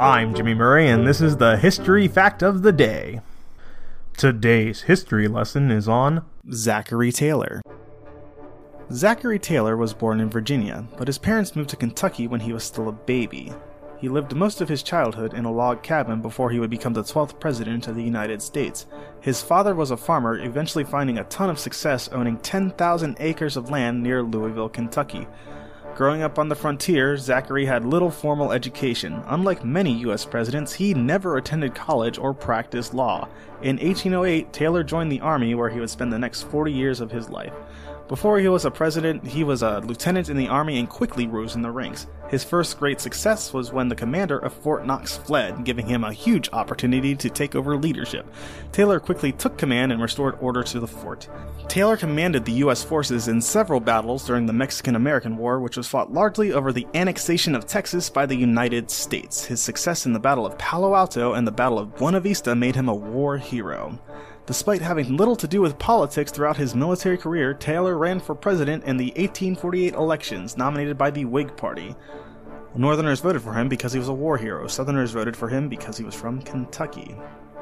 I'm Jimmy Murray, and this is the History Fact of the Day. Today's history lesson is on Zachary Taylor. Zachary Taylor was born in Virginia, but his parents moved to Kentucky when he was still a baby. He lived most of his childhood in a log cabin before he would become the 12th President of the United States. His father was a farmer, eventually finding a ton of success owning 10,000 acres of land near Louisville, Kentucky. Growing up on the frontier, Zachary had little formal education. Unlike many U.S. presidents, he never attended college or practiced law. In 1808, Taylor joined the Army, where he would spend the next 40 years of his life. Before he was a president, he was a lieutenant in the Army and quickly rose in the ranks. His first great success was when the commander of Fort Knox fled, giving him a huge opportunity to take over leadership. Taylor quickly took command and restored order to the fort. Taylor commanded the U.S. forces in several battles during the Mexican American War, which was fought largely over the annexation of Texas by the United States. His success in the Battle of Palo Alto and the Battle of Buena Vista made him a war hero. Despite having little to do with politics throughout his military career, Taylor ran for president in the 1848 elections, nominated by the Whig Party. Northerners voted for him because he was a war hero, Southerners voted for him because he was from Kentucky.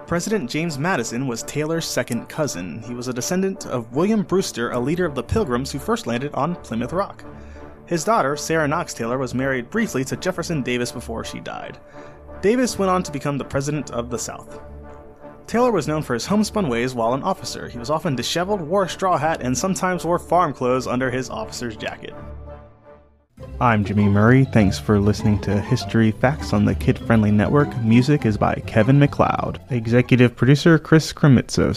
President James Madison was Taylor's second cousin. He was a descendant of William Brewster, a leader of the Pilgrims who first landed on Plymouth Rock. His daughter, Sarah Knox Taylor, was married briefly to Jefferson Davis before she died. Davis went on to become the President of the South. Taylor was known for his homespun ways while an officer. He was often disheveled, wore a straw hat, and sometimes wore farm clothes under his officer's jacket. I'm Jimmy Murray. Thanks for listening to History Facts on the Kid Friendly Network. Music is by Kevin MacLeod. Executive producer Chris Kremitzos.